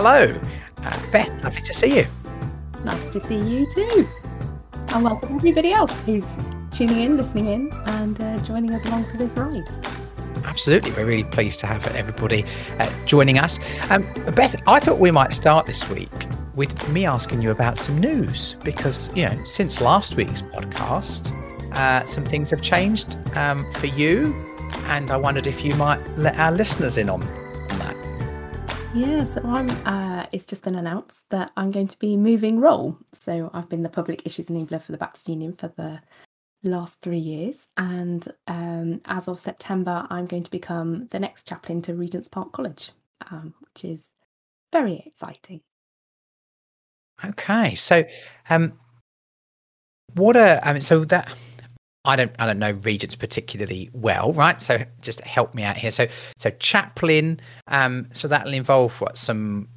Hello, uh, Beth. Lovely to see you. Nice to see you too. And welcome everybody else who's tuning in, listening in, and uh, joining us along for this ride. Absolutely, we're really pleased to have everybody uh, joining us. Um, Beth, I thought we might start this week with me asking you about some news because you know since last week's podcast, uh, some things have changed um, for you, and I wondered if you might let our listeners in on. Yeah, so I'm. Uh, it's just been announced that I'm going to be moving role. So I've been the public issues enabler for the Baptist Union for the last three years, and um, as of September, I'm going to become the next chaplain to Regent's Park College, um, which is very exciting. Okay, so um, what a mean, so that I don't I don't know Regents particularly well, right? So just help me out here. So so chaplain, um, so that'll involve what some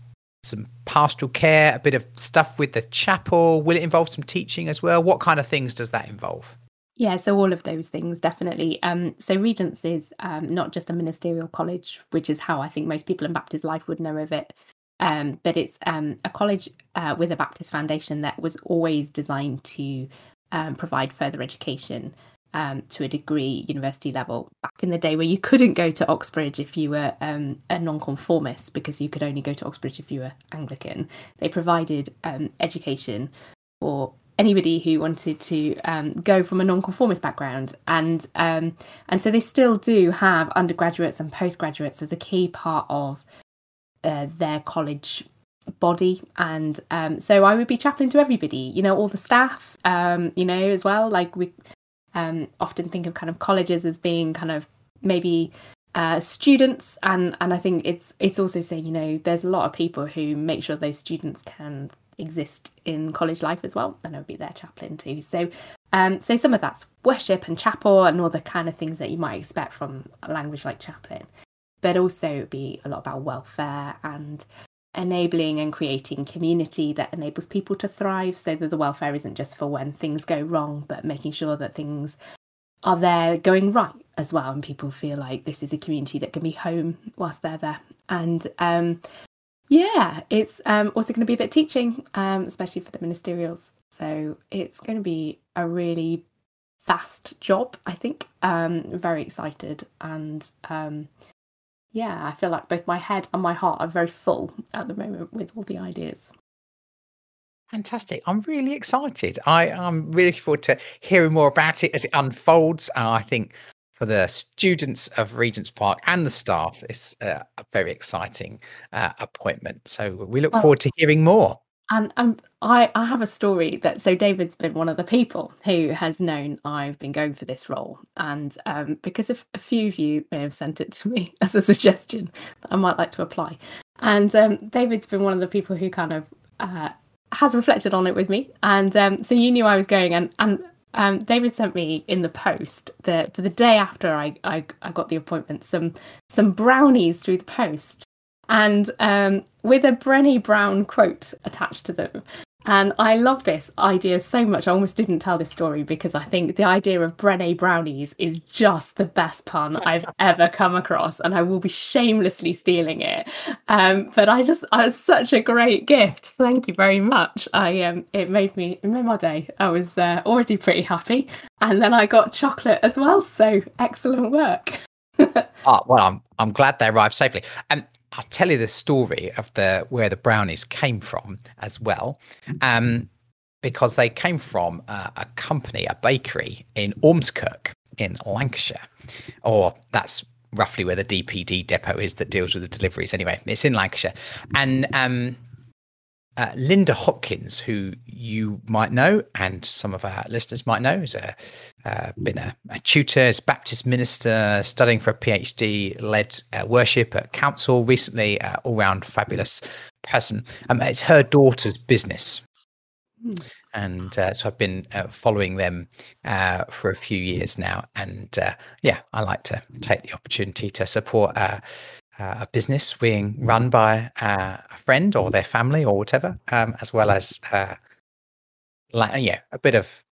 some pastoral care, a bit of stuff with the chapel. Will it involve some teaching as well? What kind of things does that involve? Yeah, so all of those things definitely. Um, so Regents is um, not just a ministerial college, which is how I think most people in Baptist life would know of it, um, but it's um, a college uh, with a Baptist foundation that was always designed to um, provide further education um, to a degree, university level. Back in the day, where you couldn't go to Oxbridge if you were um, a nonconformist because you could only go to Oxbridge if you were Anglican, they provided um, education for anybody who wanted to um, go from a nonconformist background, and um, and so they still do have undergraduates and postgraduates as a key part of uh, their college body and um, so i would be chaplain to everybody you know all the staff um, you know as well. Like we um, often think of kind of colleges as being kind of maybe uh, students. And and i think it's it's also saying you know there's a lot of people who make sure those students can exist in college life as well. And i would be their chaplain too. So um, so some of that's worship and chapel and all the kind of things that you might expect from a language like chaplain. But also be a lot about welfare and enabling and creating community that enables people to thrive so that the welfare isn't just for when things go wrong but making sure that things are there going right as well and people feel like this is a community that can be home whilst they're there. And um, yeah it's um, also going to be a bit teaching um, especially for the ministerials. So it's going to be a really fast job i think. Um, very excited and um, yeah, I feel like both my head and my heart are very full at the moment with all the ideas. Fantastic. I'm really excited. I, am really looking forward to hearing more about it as it unfolds. And I think for the students of Regent's Park and the staff, it's a very exciting uh, appointment. So we look well, forward to hearing more. And um, I, I have a story that so David's been one of the people who has known I've been going for this role, and um, because of a few of you may have sent it to me as a suggestion that I might like to apply, and um, David's been one of the people who kind of uh, has reflected on it with me, and um, so you knew I was going, and and um, David sent me in the post for the day after I, I, I got the appointment some some brownies through the post and um, with a Brené Brown quote attached to them. And I love this idea so much. I almost didn't tell this story because I think the idea of Brené brownies is just the best pun I've ever come across, and I will be shamelessly stealing it. Um, but I just, I was such a great gift. Thank you very much. I um, it made me, it made my day. I was uh, already pretty happy, and then I got chocolate as well. So excellent work. oh well, I'm I'm glad they arrived safely. And I'll tell you the story of the where the brownies came from as well, um, because they came from uh, a company, a bakery in Ormskirk in Lancashire, or that's roughly where the DPD depot is that deals with the deliveries. Anyway, it's in Lancashire, and um, uh, Linda Hopkins, who you might know, and some of our listeners might know, has uh, uh, been a, a, tutor, as Baptist minister, studying for a PhD, led uh, worship at council recently, uh, all round fabulous person. Um, it's her daughter's business. Hmm. And uh, so I've been following them for a few years now. And yeah, I like to take the opportunity to support uh, a business being run by uh, a friend or their family or whatever, um, as well as uh, like, yeah, a bit of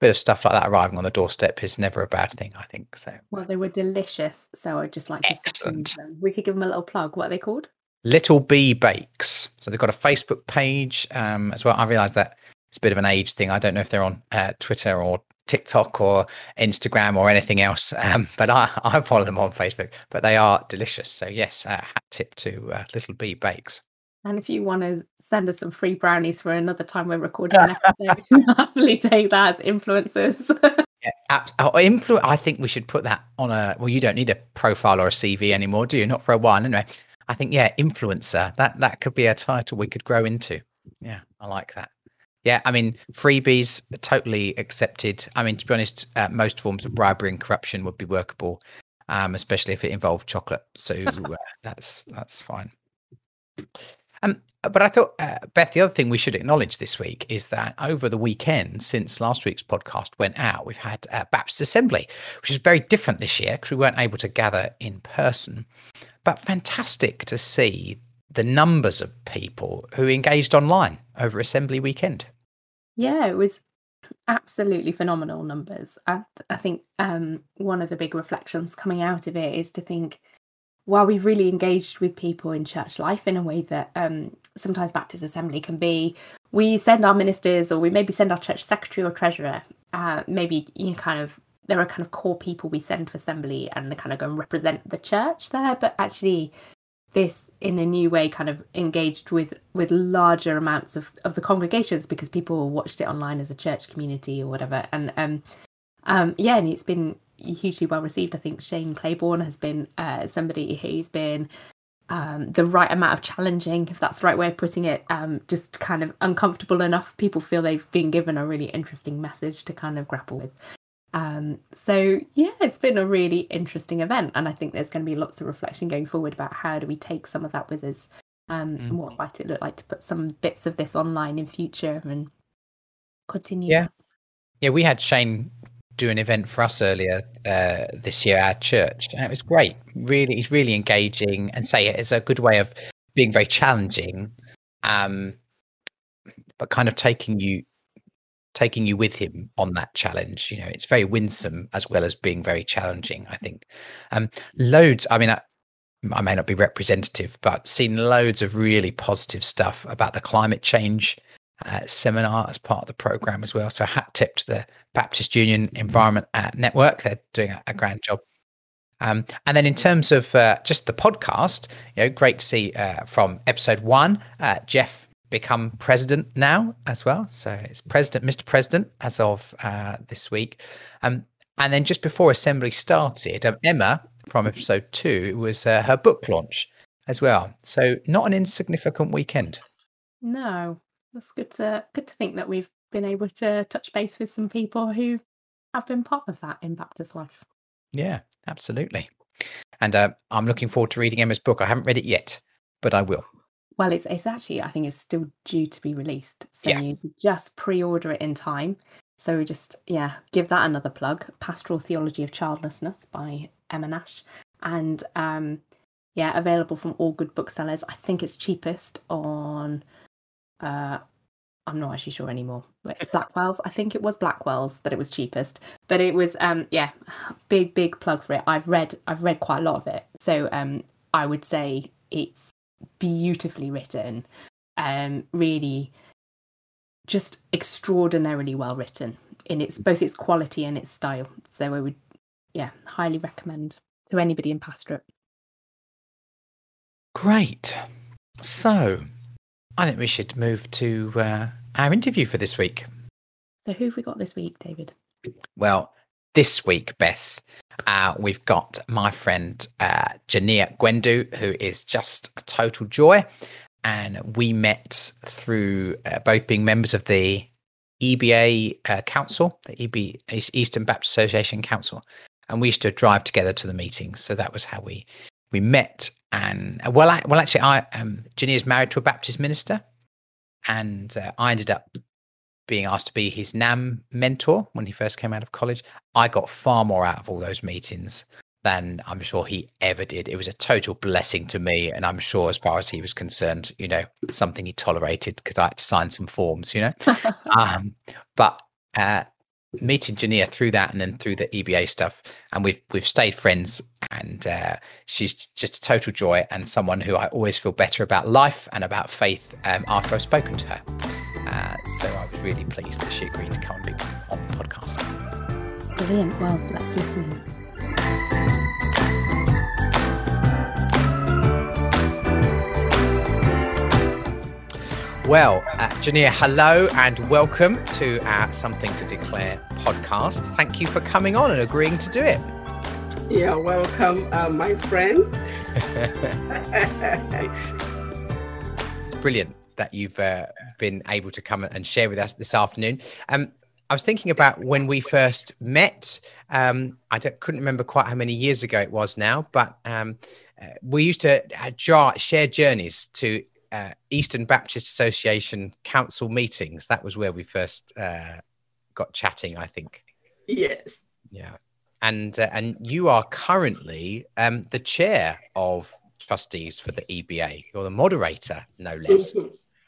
bit of stuff like that arriving on the doorstep is never a bad thing. I think so. Well, they were delicious, so I'd just like to Excellent. them. We could give them a little plug. What are they called? Little B Bakes. So they've got a Facebook page um, as well. I realise that it's a bit of an age thing. I don't know if they're on uh, Twitter or TikTok or Instagram or anything else, um, but I, I follow them on Facebook. But they are delicious. So yes, uh, hat tip to uh, Little B Bakes. And if you want to send us some free brownies for another time we're recording an episode, happily take that as influencers. yeah, oh, influ- I think we should put that on a. Well, you don't need a profile or a CV anymore, do you? Not for a while, anyway. I think yeah, influencer. That that could be a title we could grow into. Yeah, I like that. Yeah, I mean, freebies totally accepted. I mean, to be honest, uh, most forms of bribery and corruption would be workable, um, especially if it involved chocolate. So uh, that's that's fine. Um, but I thought, uh, Beth, the other thing we should acknowledge this week is that over the weekend, since last week's podcast went out, we've had uh, Baptist Assembly, which is very different this year because we weren't able to gather in person. But fantastic to see the numbers of people who engaged online over Assembly weekend. Yeah, it was absolutely phenomenal numbers. And I think um, one of the big reflections coming out of it is to think while we've really engaged with people in church life in a way that um, sometimes Baptist Assembly can be, we send our ministers or we maybe send our church secretary or treasurer. Uh, maybe you know, kind of there are kind of core people we send to assembly and they kind of go and represent the church there, but actually this in a new way kind of engaged with with larger amounts of, of the congregations because people watched it online as a church community or whatever and um um yeah and it's been hugely well received. I think Shane Claiborne has been uh, somebody who's been um, the right amount of challenging, if that's the right way of putting it, um, just kind of uncomfortable enough. People feel they've been given a really interesting message to kind of grapple with. Um, so yeah, it's been a really interesting event, and I think there's going to be lots of reflection going forward about how do we take some of that with us. Um, mm. What might it look like to put some bits of this online in future and continue? Yeah, yeah. We had Shane do an event for us earlier uh, this year at church, and it was great. Really, he's really engaging, and say it's a good way of being very challenging, um, but kind of taking you taking you with him on that challenge. You know, it's very winsome as well as being very challenging. I think um, loads. I mean. I, I may not be representative, but seen loads of really positive stuff about the climate change uh, seminar as part of the program as well. So hat tip to the Baptist Union Environment Network. They're doing a, a grand job. Um, and then in terms of uh, just the podcast, you know, great to see uh, from episode one, uh, Jeff become president now as well. So it's president, Mr. President, as of uh, this week. Um, and then just before assembly started, um, Emma from episode two was her book launch as well. So not an insignificant weekend. No, that's good to good to think that we've been able to touch base with some people who have been part of that in Baptist life. Yeah, absolutely. And uh, I'm looking forward to reading Emma's book. I haven't read it yet, but I will. Well, it's it's actually I think it's still due to be released, so yeah. you just pre-order it in time. So we just yeah give that another plug. Pastoral Theology of Childlessness by Emma Nash, and um, yeah, available from all good booksellers. I think it's cheapest on uh, I'm not actually sure anymore. Blackwell's, I think it was Blackwell's that it was cheapest, but it was um yeah, big big plug for it. I've read I've read quite a lot of it, so um I would say it's beautifully written, um really just extraordinarily well written in its both its quality and its style. So I would yeah highly recommend to anybody in pastorate. Great. So I think we should move to uh, our interview for this week. So, who have we got this week, David? Well, this week, Beth, uh, we've got my friend uh, Jania Gwendu, who is just a total joy. And we met through uh, both being members of the EBA uh, Council, the EB Eastern Baptist Association Council, and we used to drive together to the meetings. So that was how we we met and uh, well, I, well, actually, I um, married to a Baptist minister, and uh, I ended up being asked to be his NAM mentor when he first came out of college. I got far more out of all those meetings than I'm sure he ever did. It was a total blessing to me, and I'm sure, as far as he was concerned, you know, something he tolerated because I had to sign some forms, you know. um, but uh, meeting Jania through that, and then through the EBA stuff, and we've we've stayed friends. And uh, she's just a total joy, and someone who I always feel better about life and about faith um, after I've spoken to her. Uh, so I was really pleased that she agreed to come and be on the podcast. Brilliant. Well, let's listen. Well, uh, Jania, hello and welcome to our Something to Declare podcast. Thank you for coming on and agreeing to do it. Yeah, welcome, uh, my friend. it's brilliant that you've uh, been able to come and share with us this afternoon. Um, I was thinking about when we first met. Um, I couldn't remember quite how many years ago it was now, but um, uh, we used to uh, jar, share journeys to uh, Eastern Baptist Association council meetings. That was where we first uh, got chatting, I think. Yes. Yeah, and uh, and you are currently um, the chair of trustees for the EBA. You're the moderator, no less.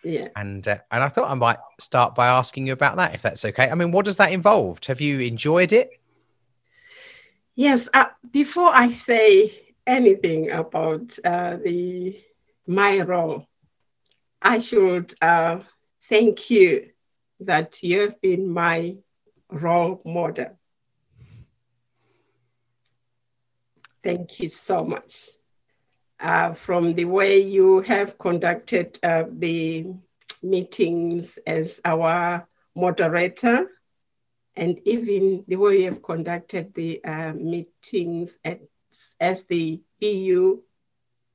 Yeah. And uh, and I thought I might start by asking you about that, if that's okay. I mean, what does that involve? Have you enjoyed it? Yes. Uh, before I say anything about uh, the my role, I should uh, thank you that you have been my role model. Thank you so much. Uh, from the way you have conducted uh, the meetings as our moderator, and even the way you have conducted the uh, meetings as, as the BU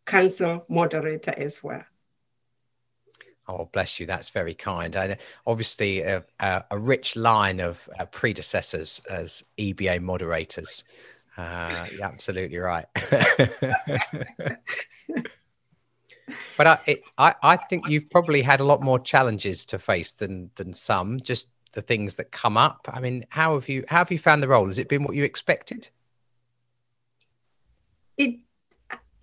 Council moderator as well. Oh, bless you. That's very kind. And obviously, a, a, a rich line of uh, predecessors as EBA moderators. Uh, you're absolutely right. but I, it, I, I think you've probably had a lot more challenges to face than than some. Just the things that come up. I mean, how have you how have you found the role? Has it been what you expected? It,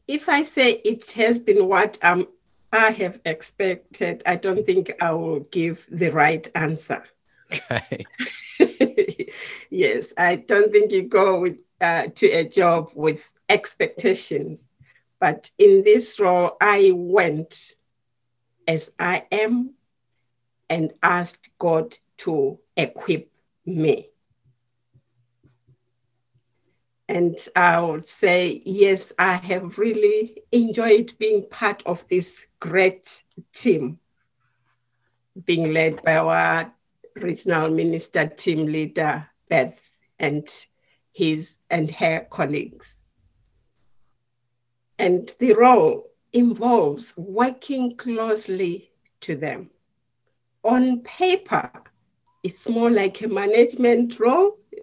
if I say it has been what um I have expected, I don't think I will give the right answer. Okay. yes, I don't think you go with, uh, to a job with expectations. But in this role, I went as I am and asked God to equip me. And I would say, yes, I have really enjoyed being part of this great team, being led by our regional minister, team leader, Beth, and his and her colleagues. And the role involves working closely to them. On paper, it's more like a management role.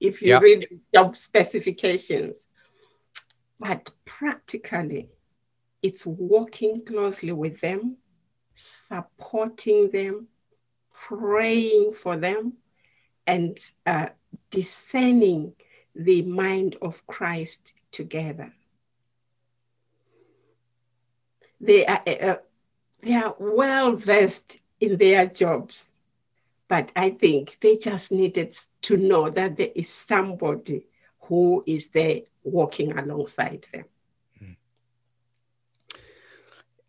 if you read job specifications. But practically, it's working closely with them, supporting them, praying for them, and uh, discerning the mind of Christ together. They are, uh, they are well versed in their jobs, but I think they just needed to know that there is somebody who is there walking alongside them. Hmm.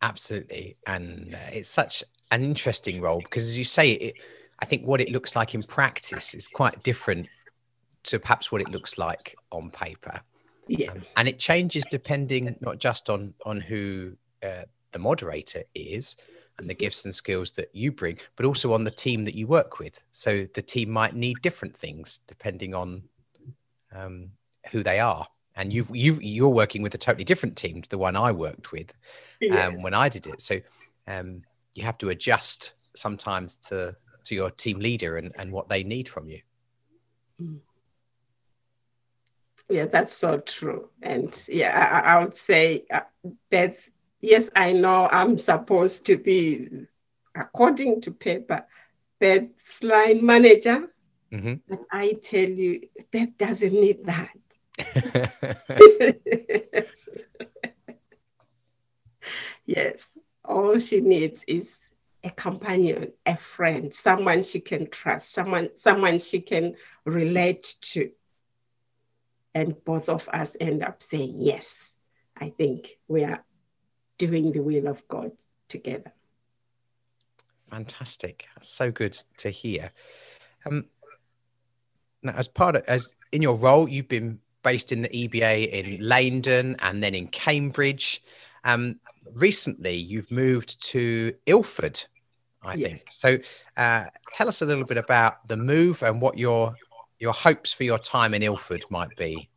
Absolutely. And uh, it's such an interesting role because, as you say, it, I think what it looks like in practice is quite different to perhaps what it looks like on paper. Yeah. Um, and it changes depending not just on on who uh, the moderator is, and the gifts and skills that you bring, but also on the team that you work with. So the team might need different things depending on um, who they are. And you've, you you're working with a totally different team to the one I worked with um, when I did it. So um, you have to adjust sometimes to to your team leader and, and what they need from you. Mm. Yeah, that's so true. And yeah, I, I would say, uh, Beth, yes, I know I'm supposed to be, according to paper, Beth's line manager. Mm-hmm. But I tell you, Beth doesn't need that. yes, all she needs is a companion, a friend, someone she can trust, someone, someone she can relate to. And both of us end up saying, Yes, I think we are doing the will of God together. Fantastic. That's so good to hear. Um, now, as part of, as in your role, you've been based in the EBA in Leiden and then in Cambridge. Um, recently, you've moved to Ilford, I yes. think. So, uh, tell us a little bit about the move and what your your hopes for your time in Ilford might be.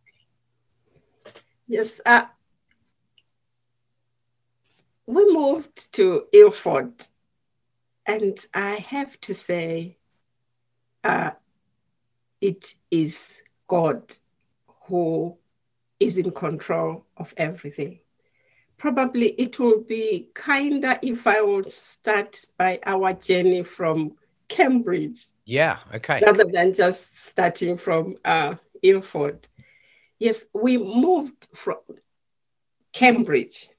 Yes, uh, we moved to Ilford, and I have to say, uh, it is God who is in control of everything. Probably it will be kinder if I would start by our journey from Cambridge. Yeah, okay. Rather than just starting from uh, Ilford. Yes, we moved from Cambridge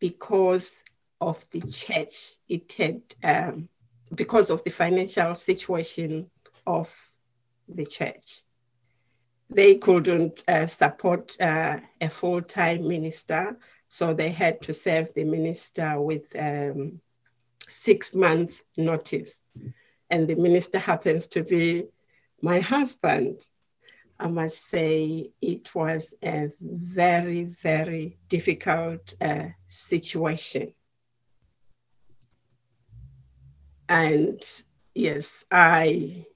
because of the church. It had, um, because of the financial situation of the church. They couldn't uh, support uh, a full time minister, so they had to serve the minister with um, six month notice. And the minister happens to be my husband. I must say it was a very, very difficult uh, situation. And yes, I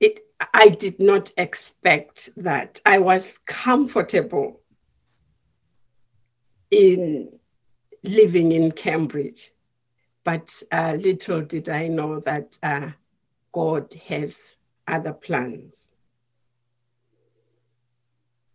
it I did not expect that. I was comfortable in living in Cambridge, but uh, little did I know that uh, God has other plans.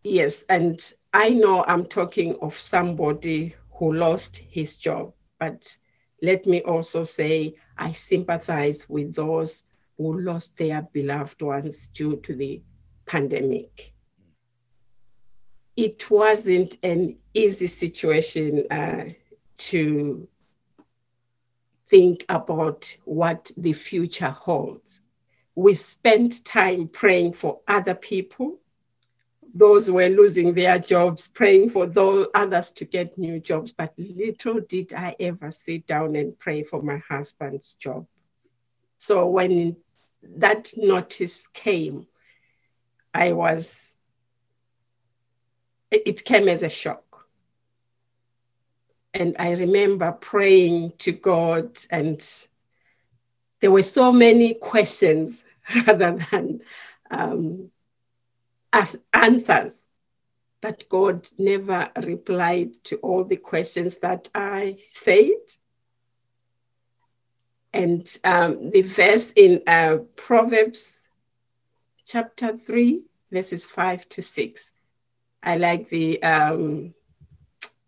Yes, and I know I'm talking of somebody who lost his job, but let me also say I sympathize with those who lost their beloved ones due to the pandemic. It wasn't an easy situation uh, to think about what the future holds we spent time praying for other people, those who were losing their jobs, praying for those others to get new jobs. But little did I ever sit down and pray for my husband's job. So when that notice came, I was, it came as a shock. And I remember praying to God, and there were so many questions rather than um, as answers. But God never replied to all the questions that I said. And um, the verse in uh, Proverbs chapter 3, verses 5 to 6. I like the um,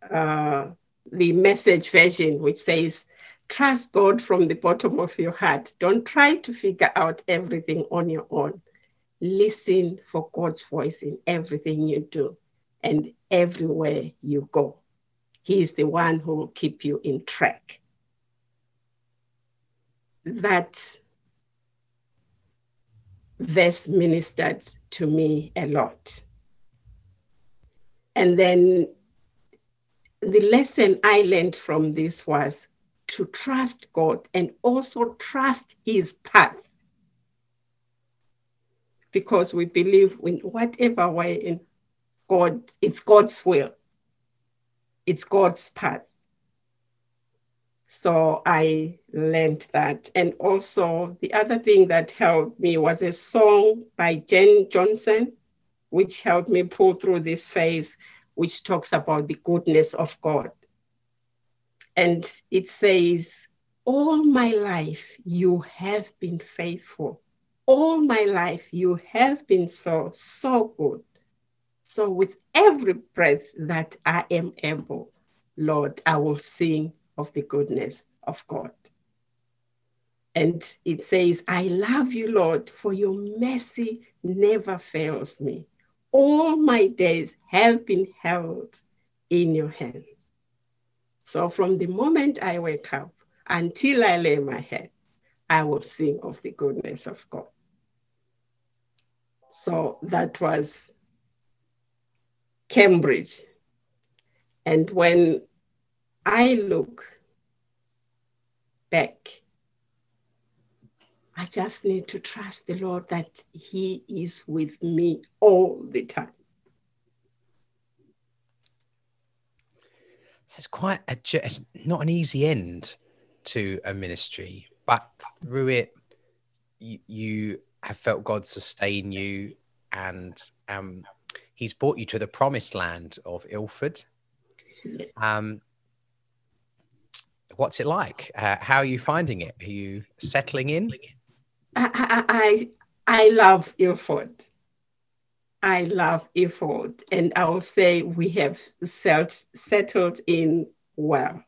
uh, the message version, which says, Trust God from the bottom of your heart. Don't try to figure out everything on your own. Listen for God's voice in everything you do and everywhere you go. He is the one who will keep you in track. That verse ministered to me a lot. And then the lesson I learned from this was to trust God and also trust His path. Because we believe in whatever way in God, it's God's will, it's God's path. So I learned that. And also, the other thing that helped me was a song by Jenn Johnson, which helped me pull through this phase, which talks about the goodness of God. And it says, All my life you have been faithful. All my life you have been so, so good. So, with every breath that I am able, Lord, I will sing of the goodness of God. And it says, I love you, Lord, for your mercy never fails me. All my days have been held in your hands. So from the moment I wake up until I lay my head, I will sing of the goodness of God. So that was Cambridge. And when I look back, I just need to trust the Lord that He is with me all the time. It's quite a, it's not an easy end to a ministry, but through it, you, you have felt God sustain you, and um, He's brought you to the promised land of Ilford. Um, what's it like? Uh, how are you finding it? Are you settling in? I, I, I love Ilford. I love Ilford, and I will say we have set, settled in well.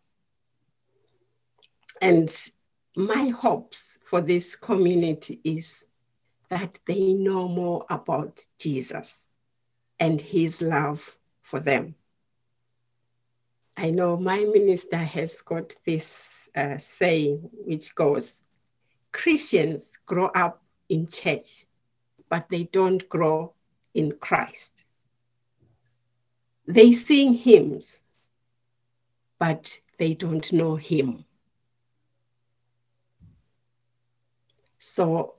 And my hopes for this community is that they know more about Jesus and his love for them. I know my minister has got this uh, saying which goes Christians grow up in church, but they don't grow in Christ. They sing hymns, but they don't know him. So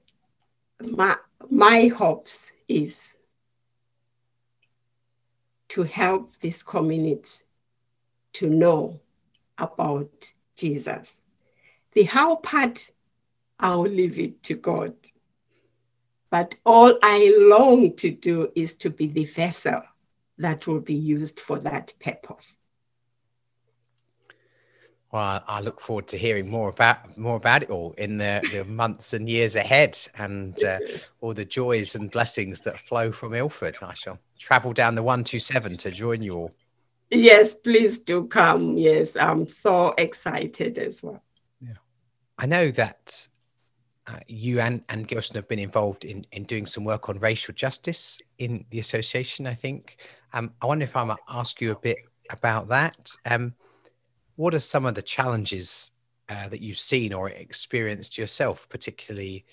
my, my hopes is to help this community to know about Jesus. The how part, I'll leave it to God. But all I long to do is to be the vessel that will be used for that purpose. Well, I look forward to hearing more about more about it all in the, the months and years ahead, and uh, all the joys and blessings that flow from Ilford. I shall travel down the one two seven to join you all. Yes, please do come. Yes, I'm so excited as well. Yeah, I know that uh, you and and Gilson have been involved in in doing some work on racial justice in the association. I think. Um, I wonder if I might ask you a bit about that. Um, what are some of the challenges uh, that you've seen or experienced yourself, particularly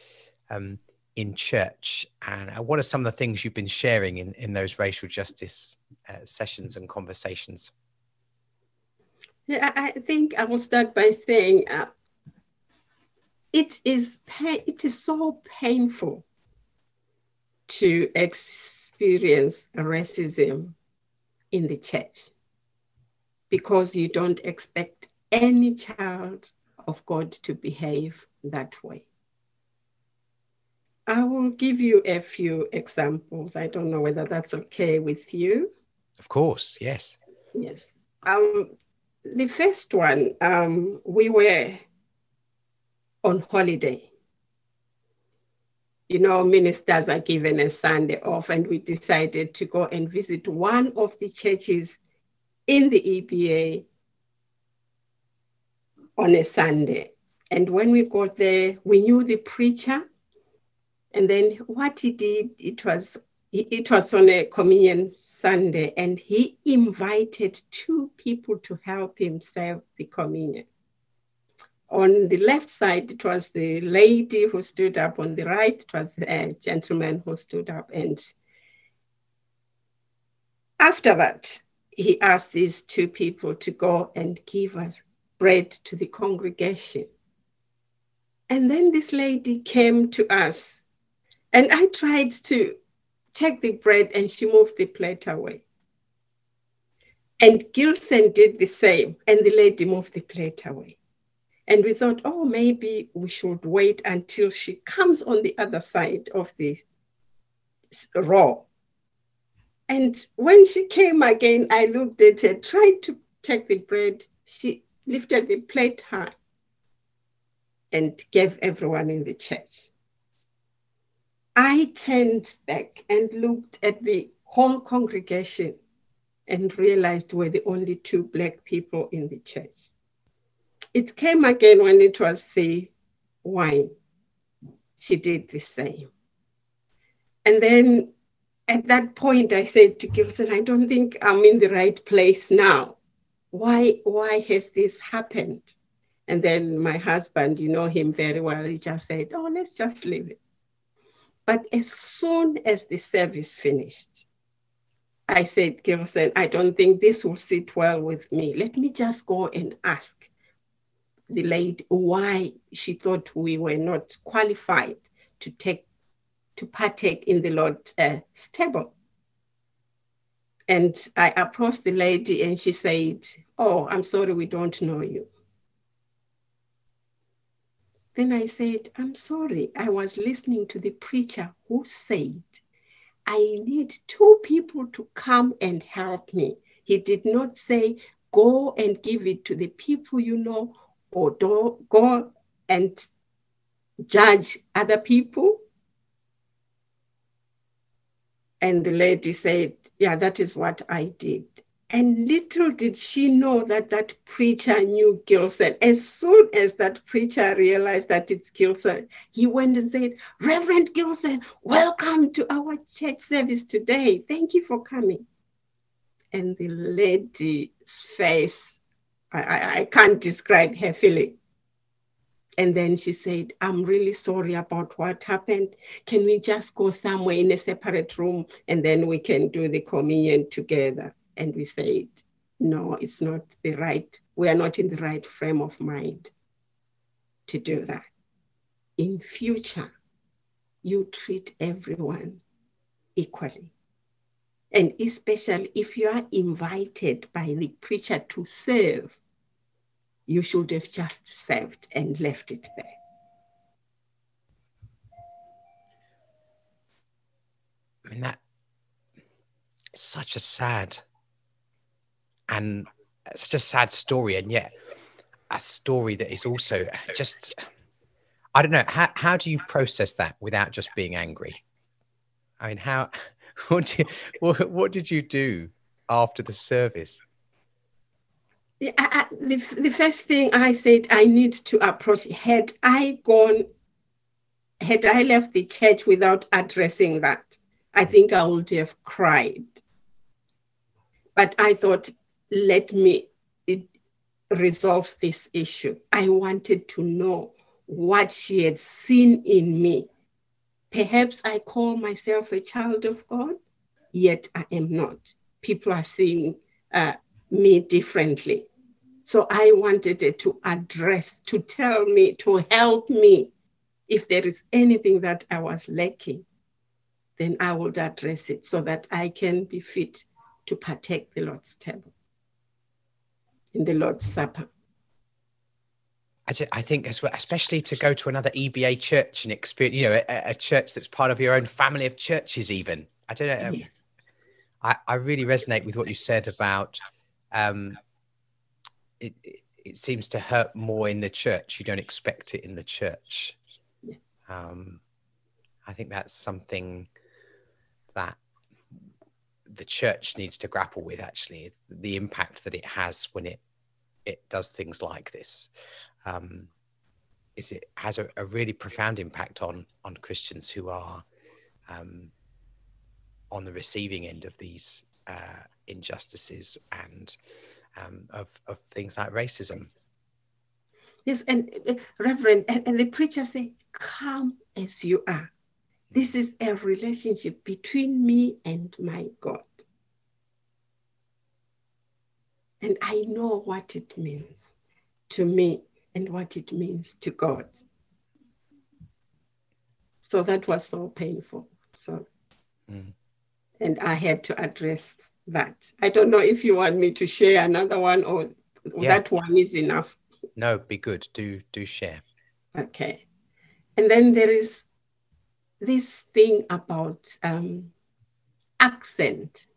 um, in church? And uh, what are some of the things you've been sharing in, in those racial justice uh, sessions and conversations? Yeah, I think I will start by saying uh, it is it is so painful to experience racism in the church because you don't expect any child of God to behave that way. I will give you a few examples. I don't know whether that's okay with you. Of course, yes. Yes. Um, the first one, um, we were on holiday. You know, ministers are given a Sunday off, and we decided to go and visit one of the churches in the EBA on a Sunday. And when we got there, we knew the preacher. And then what he did, it was it was on a communion Sunday, and he invited two people to help him serve the communion. On the left side, it was the lady who stood up. On the right, it was a gentleman who stood up. And after that, he asked these two people to go and give us bread to the congregation. And then this lady came to us, and I tried to take the bread, and she moved the plate away. And Gilson did the same, and the lady moved the plate away. And we thought, oh, maybe we should wait until she comes on the other side of the row and when she came again, I looked at her, tried to take the bread. She lifted the plate high and gave everyone in the church. I turned back and looked at the whole congregation and realized we're the only two Black people in the church. It came again when it was the wine. She did the same. And then at that point, I said to Gilson, I don't think I'm in the right place now. why, why has this happened? And then my husband, you know him very well, he just said, oh, let's just leave it. But as soon as the service finished, I said, Gilson, I don't think this will sit well with me. Let me just go and ask the lady why she thought we were not qualified to take to partake in the Lord's uh, table. And I approached the lady and she said, Oh, I'm sorry, we don't know you. Then I said, I'm sorry, I was listening to the preacher who said, I need two people to come and help me. He did not say, Go and give it to the people you know, or do, go and judge other people. And the lady said, Yeah, that is what I did. And little did she know that that preacher knew Gilson. As soon as that preacher realized that it's Gilson, he went and said, Reverend Gilson, welcome to our church service today. Thank you for coming. And the lady's face, I, I, can't describe her feeling. And then she said, I'm really sorry about what happened. Can we just go somewhere in a separate room and then we can do the communion together? And we said, no, it's not the right, we are not in the right frame of mind to do that. In future, you treat everyone equally. And especially if you are invited by the preacher to serve, you should have just served and left it there. I mean, that is such a sad and such a sad story, and yet a story that is also just. I don't know. How, how do you process that without just being angry? I mean, how, what, what, what did you do after the service? I, the, the first thing I said, I need to approach. Had I gone, had I left the church without addressing that, I think I would have cried. But I thought, let me resolve this issue. I wanted to know what she had seen in me. Perhaps I call myself a child of God, yet I am not. People are seeing uh, me differently. So I wanted it to address, to tell me, to help me. If there is anything that I was lacking, then I would address it so that I can be fit to partake the Lord's table in the Lord's Supper. I, just, I think as well, especially to go to another EBA church and experience, you know, a, a, church that's part of your own family of churches, even. I don't know. Yes. I, I really resonate with what you said about um, it, it seems to hurt more in the church. You don't expect it in the church. Yeah. Um, I think that's something that the church needs to grapple with. Actually, it's the impact that it has when it it does things like this. Um, is it has a, a, really profound impact on on Christians who are um, on the receiving end of these uh, injustices and um, of, of things like racism. Yes, and uh, Reverend, and, and the preacher say, "Come as you are." This is a relationship between me and my God. And I know what it means to me and what it means to God. So that was so painful. So, mm. and I had to address that. I don't know if you want me to share another one or yeah. that one is enough. No, be good. Do do share. Okay. And then there is this thing about um, accent.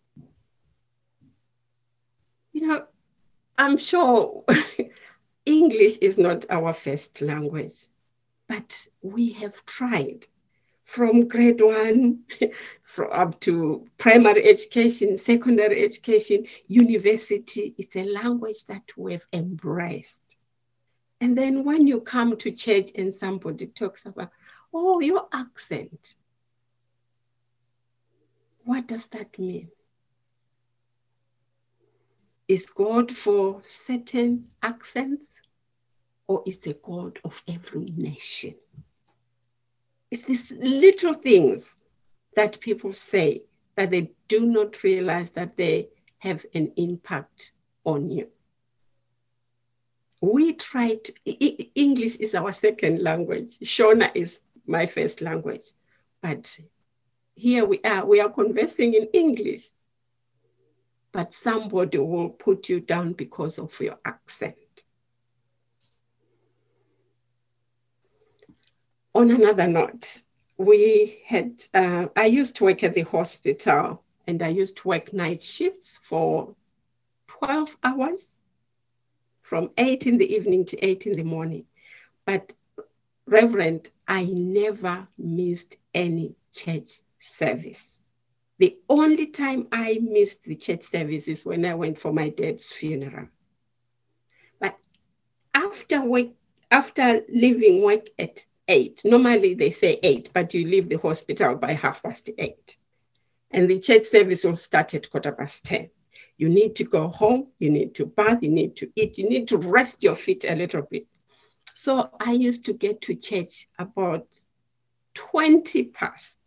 You know, I'm sure English is not our first language, but we have tried from grade one up to primary education, secondary education, university. It's a language that we've embraced. And then when you come to church and somebody talks about, oh, your accent, what does that mean? is God for certain accents or is a God of every nation? It's these little things that people say that they do not realize that they have an impact on you. We try to, English is our second language. Shona is my first language. But here we are, we are conversing in English. But somebody will put you down because of your accent. On another note, we had, uh, I used to work at the hospital and I used to work night shifts for 12 hours from 8 in the evening to 8 in the morning. But, Reverend, I never missed any church service. The only time I missed the church service is when I went for my dad's funeral. But after work, after leaving work at eight, normally they say eight, but you leave the hospital by half past eight. And the church service will start at quarter past 10. You need to go home, you need to bath, you need to eat, you need to rest your feet a little bit. So I used to get to church about 20 past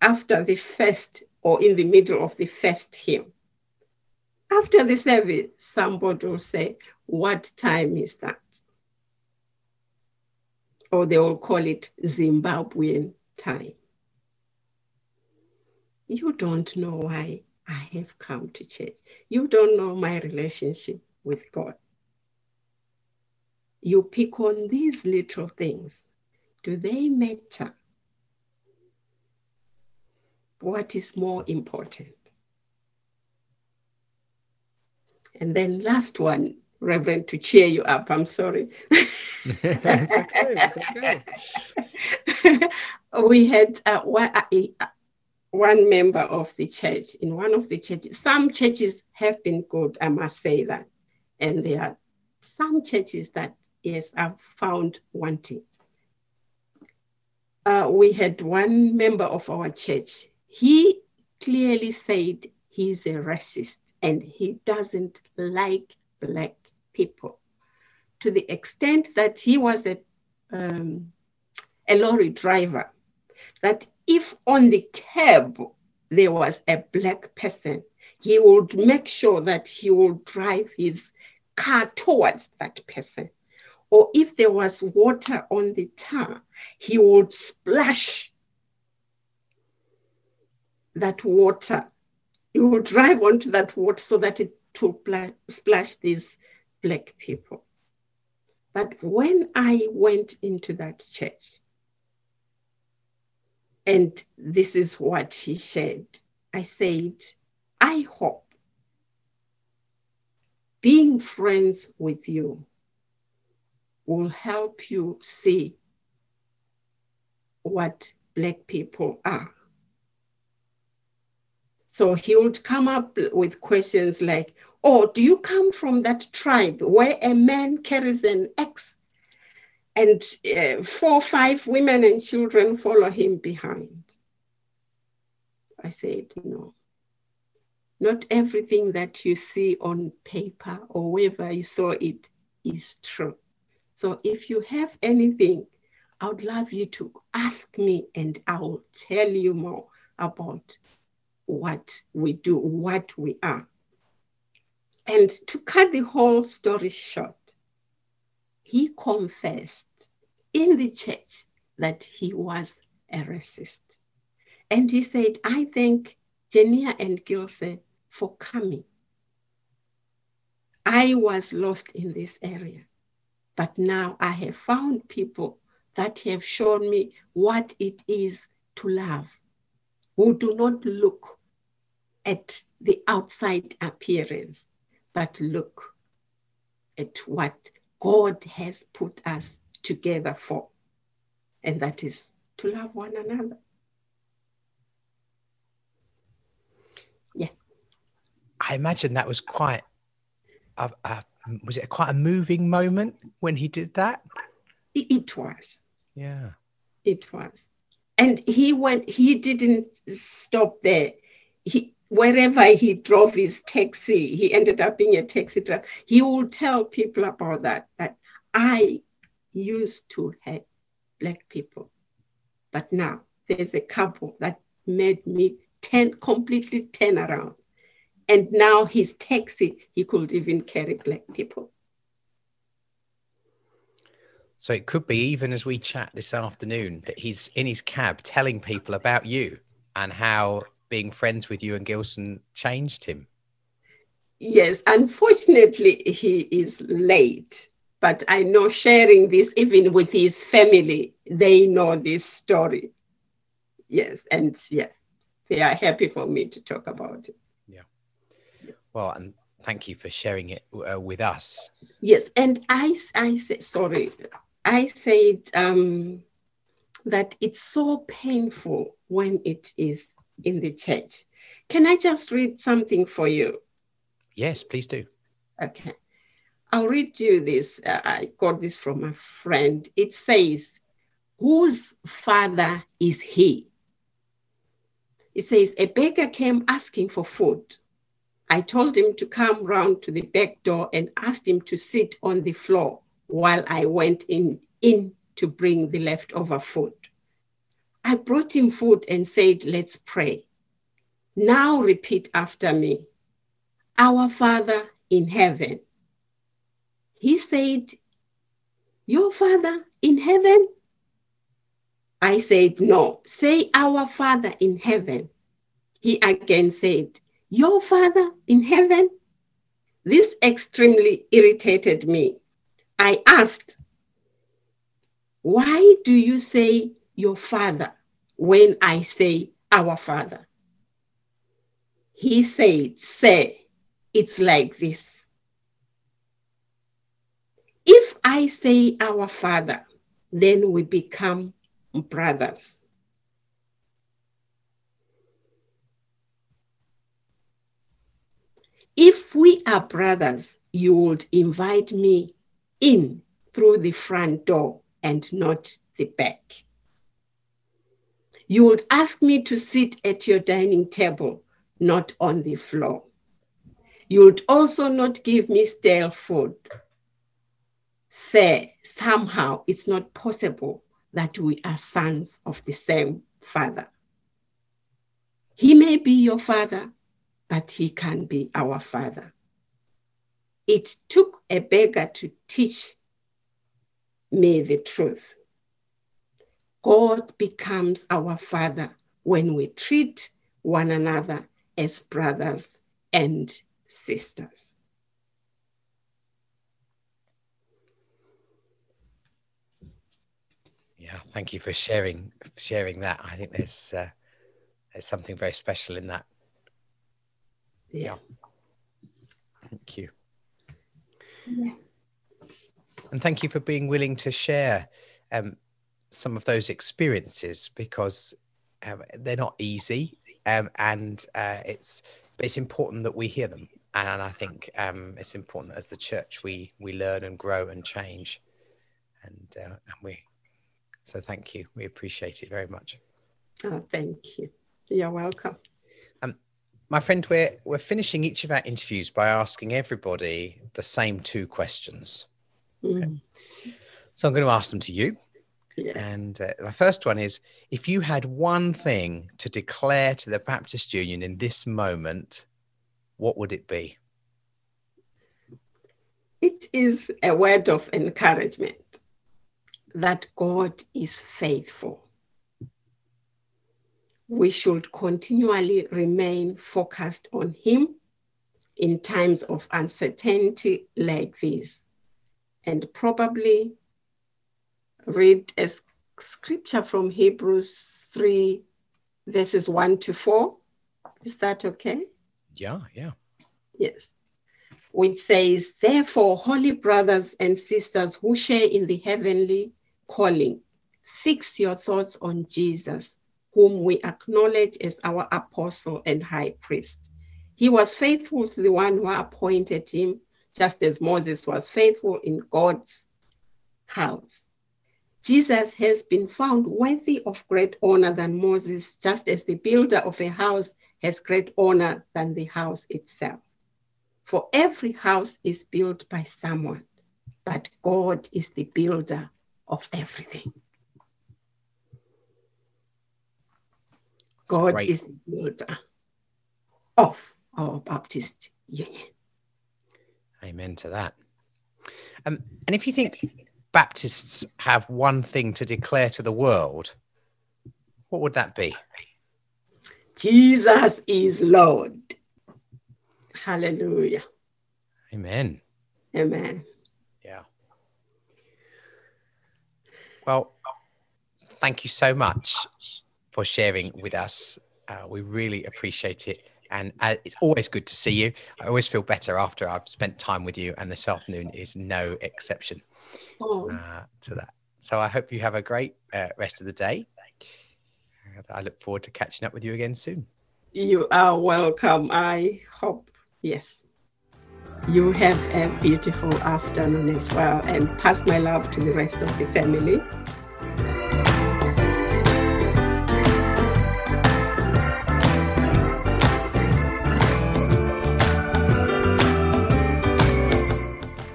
after the first or in the middle of the first hymn. After the service, somebody will say, What time is that? Or they will call it Zimbabwean time. You don't know why I have come to church. You don't know my relationship with God. You pick on these little things. Do they matter? What is more important? And then last one, Reverend, to cheer you up. I'm sorry. it's okay, it's okay. we had uh, one, uh, one member of the church in one of the churches. Some churches have been good, I must say that. And there are some churches that yes, I've found wanting. Uh, we had one member of our church. He clearly said he's a racist and he doesn't like black people to the extent that he was a, um, a lorry driver. That if on the cab there was a black person, he would make sure that he would drive his car towards that person or if there was water on the tar, he would splash that water. He would drive onto that water so that it would splash these black people. But when I went into that church, and this is what he said, I said, I hope being friends with you will help you see what Black people are. So he would come up with questions like, Oh, do you come from that tribe where a man carries an axe and uh, four, five women and children follow him behind? I said, No. Not everything that you see on paper or wherever you saw it is true. So if you have anything, I would love you to ask me and I will tell you more about what we do, what we are. And to cut the whole story short, he confessed in the church that he was a racist. And he said, I thank Jania and Gilse for coming. I was lost in this area. But now I have found people that have shown me what it is to love, who do not look at the outside appearance, but look at what God has put us together for, and that is to love one another. Yeah. I imagine that was quite a, a was it quite a moving moment when he did that? It was. Yeah. It was. And he went, he didn't stop there. He wherever he drove his taxi, he ended up being a taxi driver. He would tell people about that, that I used to hate black people, but now there's a couple that made me ten completely turn around. And now his taxi, he could even carry black people. So it could be even as we chat this afternoon that he's in his cab telling people about you and how being friends with you and Gilson changed him. Yes, unfortunately, he is late. But I know sharing this even with his family, they know this story. Yes, and yeah, they are happy for me to talk about it. Yeah. Well, and thank you for sharing it uh, with us. Yes, and I, I said, sorry, I said um, that it's so painful when it is in the church. Can I just read something for you? Yes, please do. Okay. I'll read you this. Uh, I got this from a friend. It says, Whose father is he? It says, A beggar came asking for food. I told him to come round to the back door and asked him to sit on the floor while I went in, in to bring the leftover food. I brought him food and said, Let's pray. Now repeat after me Our Father in heaven. He said, Your Father in heaven? I said, No, say our Father in heaven. He again said, Your Father in heaven? This extremely irritated me. I asked, Why do you say your Father when I say our Father. He said, Say, it's like this. If I say our Father, then we become brothers. If we are brothers, you would invite me in through the front door and not the back. You would ask me to sit at your dining table, not on the floor. You would also not give me stale food. Say, somehow it's not possible that we are sons of the same father. He may be your father, but he can be our father. It took a beggar to teach me the truth. God becomes our Father when we treat one another as brothers and sisters. Yeah, thank you for sharing sharing that. I think there's uh, there's something very special in that. Yeah. Thank you. Yeah. And thank you for being willing to share um, some of those experiences because um, they're not easy um, and uh, it's it's important that we hear them. And I think um, it's important that as the church we we learn and grow and change. And uh, and we so thank you. We appreciate it very much. Oh thank you. You're welcome. Um, my friend we're we're finishing each of our interviews by asking everybody the same two questions. Mm. okay. so I'm going to ask them to you Yes. And uh, my first one is if you had one thing to declare to the Baptist Union in this moment, what would it be? It is a word of encouragement that God is faithful. We should continually remain focused on Him in times of uncertainty like this, and probably read a scripture from Hebrews 3, verses 1 to 4. Is that okay? Yeah, yeah. Yes. Which says, Therefore, holy brothers and sisters who share in the heavenly calling, fix your thoughts on Jesus, whom we acknowledge as our apostle and high priest. He was faithful to the one who appointed him, just as Moses was faithful in God's house. Jesus has been found worthy of great honor than Moses, just as the builder of a house has great honor than the house itself. For every house is built by someone, but God is the builder of everything. God great. is the builder of our Baptist Union. Amen to that. Um, and if you think Baptists have one thing to declare to the world, what would that be? Jesus is Lord. Hallelujah. Amen. Amen. Yeah. Well, thank you so much for sharing with us. Uh, we really appreciate it. And uh, it's always good to see you. I always feel better after I've spent time with you, and this afternoon is no exception. Uh, to that. So I hope you have a great uh, rest of the day. I look forward to catching up with you again soon. You are welcome. I hope, yes, you have a beautiful afternoon as well. And pass my love to the rest of the family.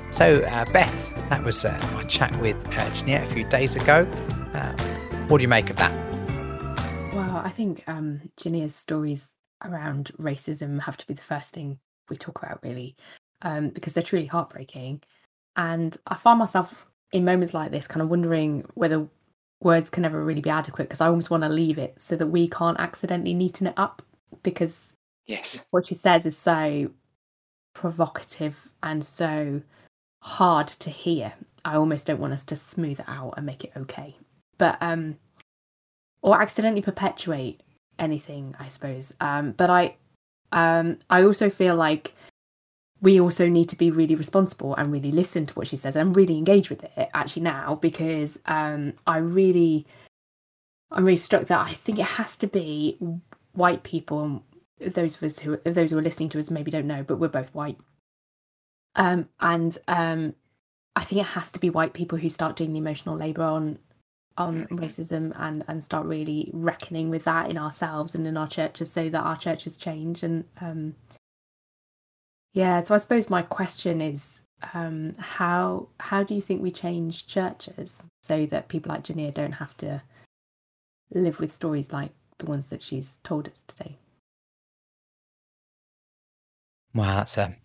So, uh, Beth, that was uh, my chat with uh, Jeanette a few days ago. Uh, what do you make of that? Well, I think um, Jania's stories around racism have to be the first thing we talk about, really, um, because they're truly heartbreaking. And I find myself in moments like this kind of wondering whether words can ever really be adequate because I almost want to leave it so that we can't accidentally neaten it up because yes, what she says is so provocative and so hard to hear. I almost don't want us to smooth it out and make it okay. But um or accidentally perpetuate anything, I suppose. Um but I um I also feel like we also need to be really responsible and really listen to what she says and really engage with it actually now because um I really I'm really struck that I think it has to be white people those of us who those who are listening to us maybe don't know, but we're both white um, and um, I think it has to be white people who start doing the emotional labour on on racism and and start really reckoning with that in ourselves and in our churches so that our churches change and um, yeah so i suppose my question is um, how how do you think we change churches so that people like Jania don't have to live with stories like the ones that she's told us today? Wow that's a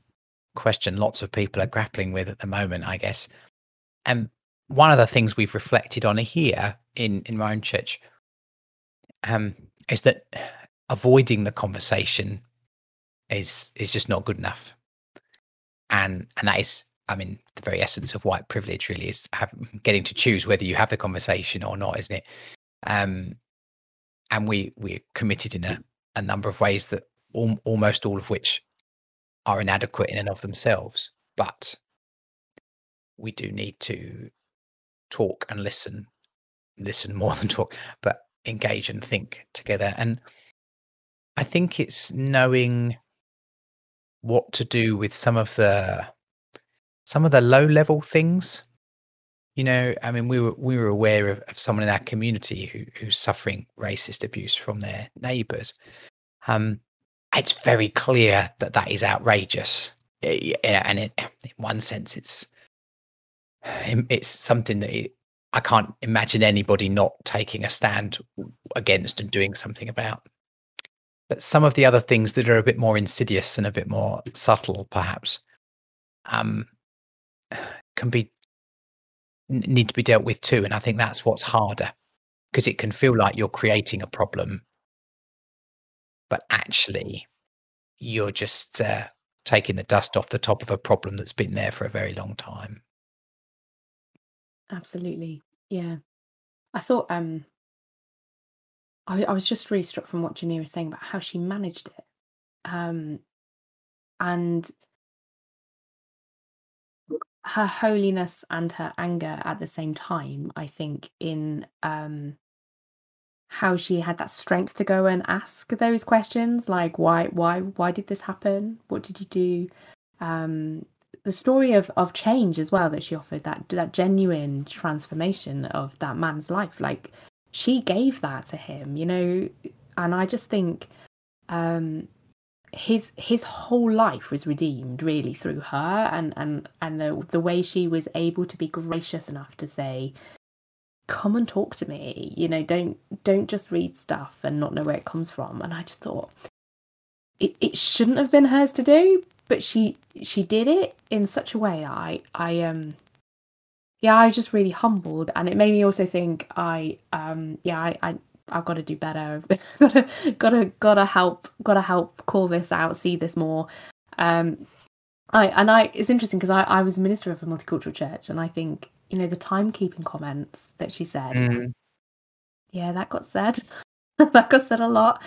question lots of people are grappling with at the moment, I guess. And one of the things we've reflected on here in in my own church um, is that avoiding the conversation is is just not good enough, and and that is, I mean, the very essence of white privilege really is have, getting to choose whether you have the conversation or not, isn't it? Um, and we we're committed in a, a number of ways that al- almost all of which are inadequate in and of themselves, but we do need to talk and listen, listen more than talk, but engage and think together. And I think it's knowing what to do with some of the some of the low level things you know i mean we were we were aware of, of someone in our community who, who's suffering racist abuse from their neighbors um it's very clear that that is outrageous. And in one sense, it's it's something that it, I can't imagine anybody not taking a stand against and doing something about. But some of the other things that are a bit more insidious and a bit more subtle, perhaps, um, can be need to be dealt with too. And I think that's what's harder because it can feel like you're creating a problem but actually you're just uh, taking the dust off the top of a problem that's been there for a very long time. Absolutely. Yeah. I thought um I, I was just really struck from what Jania was saying about how she managed it. Um and her holiness and her anger at the same time, I think, in um how she had that strength to go and ask those questions like why why why did this happen? What did you do? Um the story of of change as well that she offered that that genuine transformation of that man's life like she gave that to him you know? And i just think um, his his whole life was redeemed really through her and and and the the way she was able to be gracious enough to say come and talk to me you know don't don't just read stuff and not know where it comes from and i just thought it, it shouldn't have been hers to do but she she did it in such a way i i um yeah i was just really humbled and it made me also think i um yeah i, I I've got to do better. gotta gotta gotta help gotta help call this out, see this more. Um I and I it's interesting because I, I was minister of a multicultural church and I think, you know, the timekeeping comments that she said. Mm. Yeah, that got said. that got said a lot.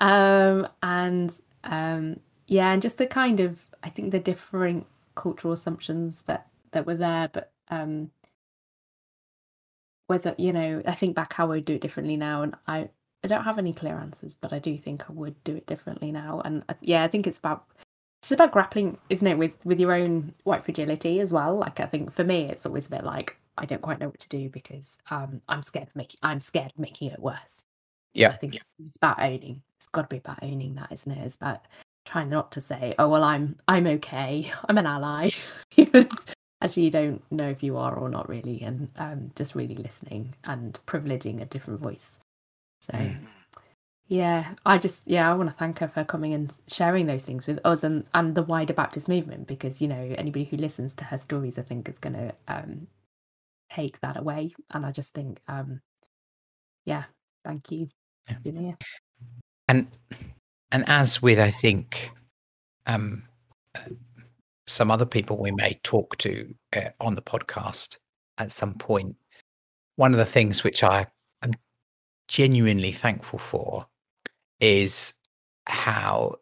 Um and um yeah, and just the kind of I think the different cultural assumptions that that were there, but um whether you know i think back how i would do it differently now and i i don't have any clear answers but i do think i would do it differently now and I, yeah i think it's about it's about grappling isn't it with with your own white fragility as well. Like i think for me it's always a bit like i don't quite know what to do because um i'm scared of making i'm scared of making it worse. Yeah. I think it's about owning it's got to be about owning that isn't it? It's about trying not to say oh well i'm i'm okay. I'm an ally. Even actually you don't know if you are or not really and um, just really listening and privileging a different voice. So mm. Yeah i just yeah i want to thank her for coming and sharing those things with us and and the wider baptist movement because you know anybody who listens to her stories i think is going to um, take that away and i just think um yeah thank you yeah. and and as with i think um some other people we may talk to uh, on the podcast at some. One of the things which I am genuinely thankful for is how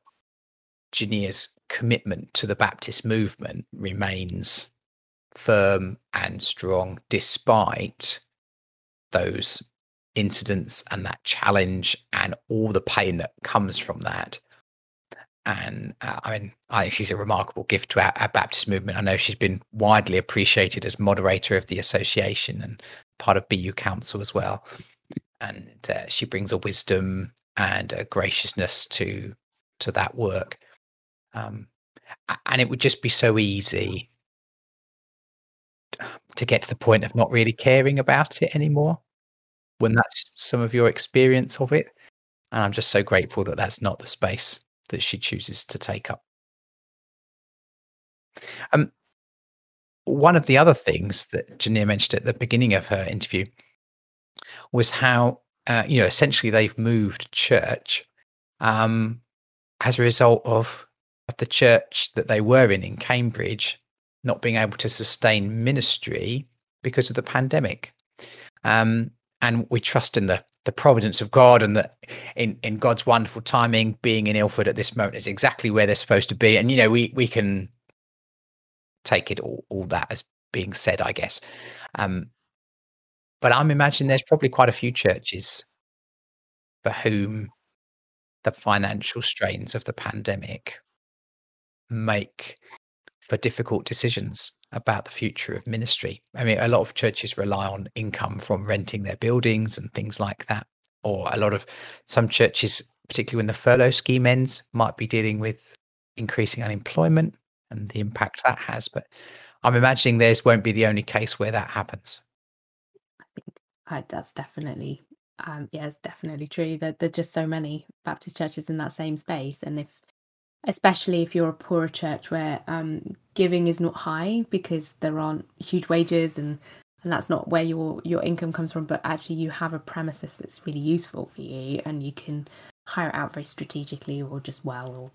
Jania's commitment to the Baptist movement remains firm and strong despite those incidents and that challenge and all the pain that comes from that and uh, I mean, I think she's a remarkable gift to our, our, Baptist movement. I know she's been widely appreciated as moderator of the association and part of BU Council as well. And uh, she brings a wisdom and a graciousness to to that work. Um, and it would just be so easy to get to the point of not really caring about it anymore when that's some of your experience of it. And I'm just so grateful that that's not the space that she chooses to take up. Um, one of the other things that Jania mentioned at the beginning of her interview was how, uh, you know, essentially they've moved church um, as a result of, of the church that they were in in Cambridge not being able to sustain ministry because of the pandemic. Um, and we trust in the the providence of God and that in, in God's wonderful timing, being in Ilford at this moment is exactly where they're supposed to be. And you know, we we can take it all all that as being said, I guess. Um, but I'm imagining there's probably quite a few churches for whom the financial strains of the pandemic make for difficult decisions about the future of ministry. I mean, a lot of churches rely on income from renting their buildings and things like that. Or a lot of some churches, particularly when the furlough scheme ends, might be dealing with increasing unemployment and the impact that has. But I'm imagining theirs won't be the only case where that happens. I that's definitely, um, yeah, it's definitely true that there's just so many Baptist churches in that same space. And if especially if you're a poorer church where um, giving is not high because there aren't huge wages and and that's not where your your income comes from but actually you have a premises that's really useful for you and you can hire out very strategically or just well or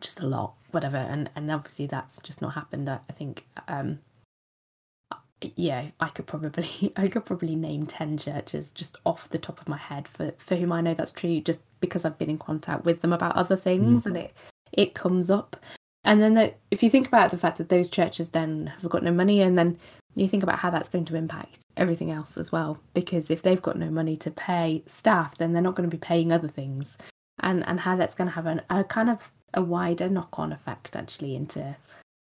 just a lot whatever and and obviously that's just not happened i, I think um yeah i could probably i could probably name 10 churches just off the top of my head for for whom i know that's true just because i've been in contact with them about other things mm. and it it comes up. And then the, if you think about the fact that those churches then have got no money, and then you think about how that's going to impact everything else as well, because if they've got no money to pay staff, then they're not going to be paying other things, and and how that's going to have an, a kind of a wider knock-on effect actually into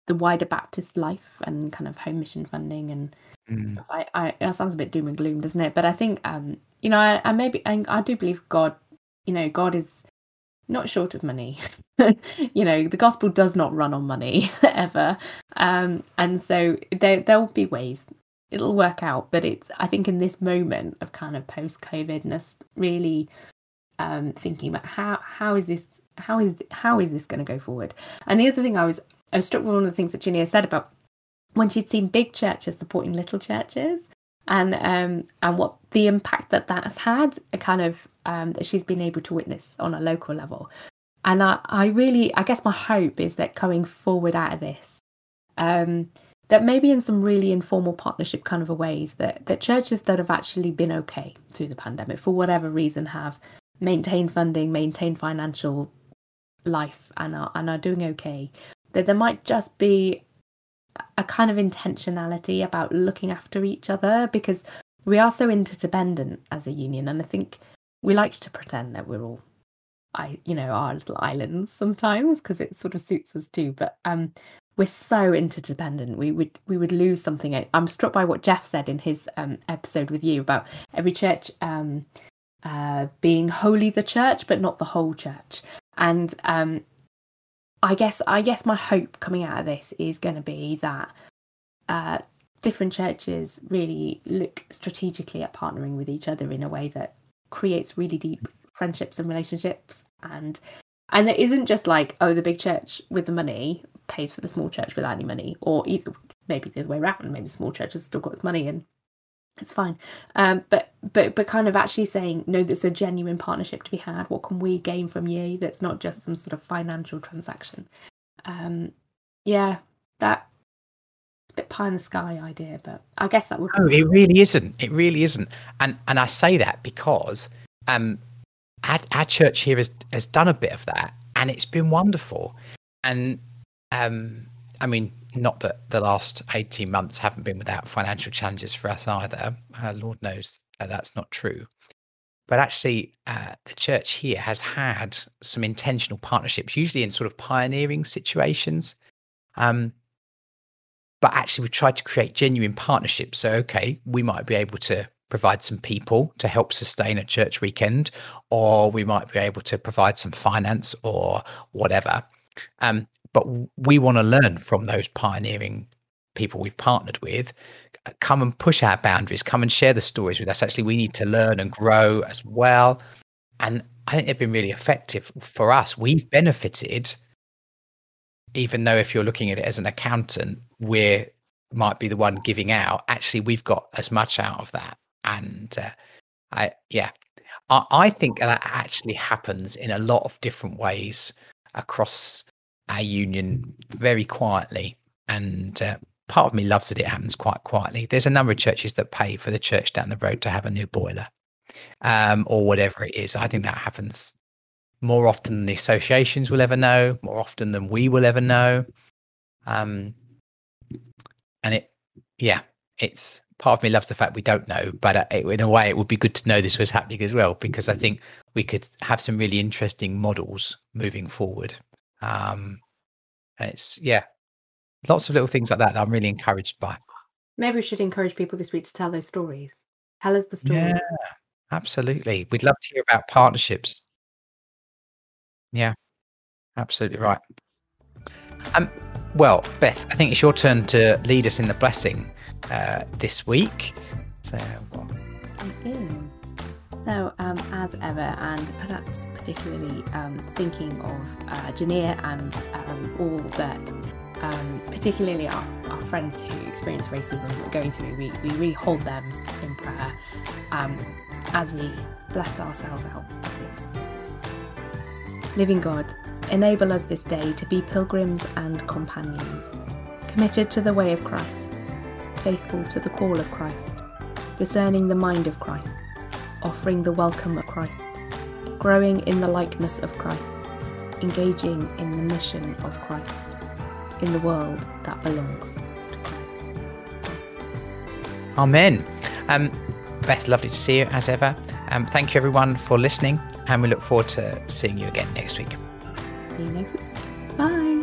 the wider Baptist life and kind of home mission funding and mm. I, I that sounds a bit doom and gloom, doesn't it? But I think um you know I, I maybe I, I do believe God, you know God is not short of money. you know, the gospel does not run on money ever. Um, and so there there'll be ways it'll work out. But it's I think in this moment of kind of post COVIDness, really um, thinking about how how is this how is how is this going to go forward? And the other thing I was I was struck with one of the things that Ginny said about when she'd seen big churches supporting little churches and um, and what the impact that that has had, a kind of um, that she's been able to witness on a local level. And I, I really, I guess my hope is that going forward out of this, um, that maybe in some really informal partnership kind of a ways that that churches that have actually been okay through the pandemic for whatever reason have maintained funding, maintained financial life, and are and are doing okay. That there might just be a kind of intentionality about looking after each other because we are so interdependent as a union and i think we like to pretend that we're all i you know our little islands sometimes because it sort of suits us too but um we're so interdependent. We would we would lose something. I'm struck by what jeff said in his um, episode with you about every church um uh being wholly the church but not the whole church. And um I guess I guess my hope coming out of this is going to be that uh, different churches really look strategically at partnering with each other in a way that creates really deep friendships and relationships. And and it isn't just like oh the big church with the money pays for the small church without any money or either maybe the other way around maybe the small church has still got its money and it's fine. Um, but but but kind of actually saying no there's a genuine partnership to be had. What can we gain from you that's not just some sort of financial transaction? Um, yeah that a bit pie in the sky idea but i guess that would no it really isn't. It really isn't. And and i say that because um our, our church here has has done a bit of that and it's been wonderful. And um i mean not that the last 18 months haven't been without financial challenges for us either. Uh, Lord knows uh, that's not true. But actually, uh, the church here has had some intentional partnerships, usually in sort of pioneering situations. Um, but actually, we've tried to create genuine partnerships. So, okay, we might be able to provide some people to help sustain a church weekend, or we might be able to provide some finance or whatever. Um, but we want to learn from those pioneering people we've partnered with. Come and push our boundaries come and share the stories with us. Actually we need to learn and grow as well. And i think they've been really effective for us. We've benefited even though if you're looking at it as an accountant we might be the one giving out. Actually we've got as much out of that. And uh, i yeah. I, I think that actually happens in a lot of different ways across our union very quietly. And uh, part of me loves that it happens quite quietly. There's a number of churches that pay for the church down the road to have a new boiler um, or whatever it is. I think that happens more often than the associations will ever know, more often than we will ever know. Um, and it, yeah, it's part of me loves the fact we don't know, but uh, in a way, it would be good to know this was happening as well because I think we could have some really interesting models moving forward. Um, and it's yeah, lots of little things like that that I'm really encouraged by. Maybe we should encourage people this week to tell those stories. Tell us the story. Yeah, absolutely. We'd love to hear about partnerships. Yeah, absolutely right. Um, well, Beth, I think it's your turn to lead us in the blessing uh, this week. So, well. So, um, as ever, and perhaps particularly um, thinking of uh, Jania and um, all that, um, particularly our, our friends who experience racism are going through, we, we really hold them in prayer um, as we bless ourselves out of. Living God, enable us this day to be pilgrims and companions, committed to the way of Christ, faithful to the call of Christ, discerning the mind of Christ offering the welcome of Christ, growing in the likeness of Christ, engaging in the mission of Christ in the world that belongs to Christ. Amen. Um, Beth, lovely to see you as ever. Um, thank you everyone for listening, and we look forward to seeing you again next week. See you next week.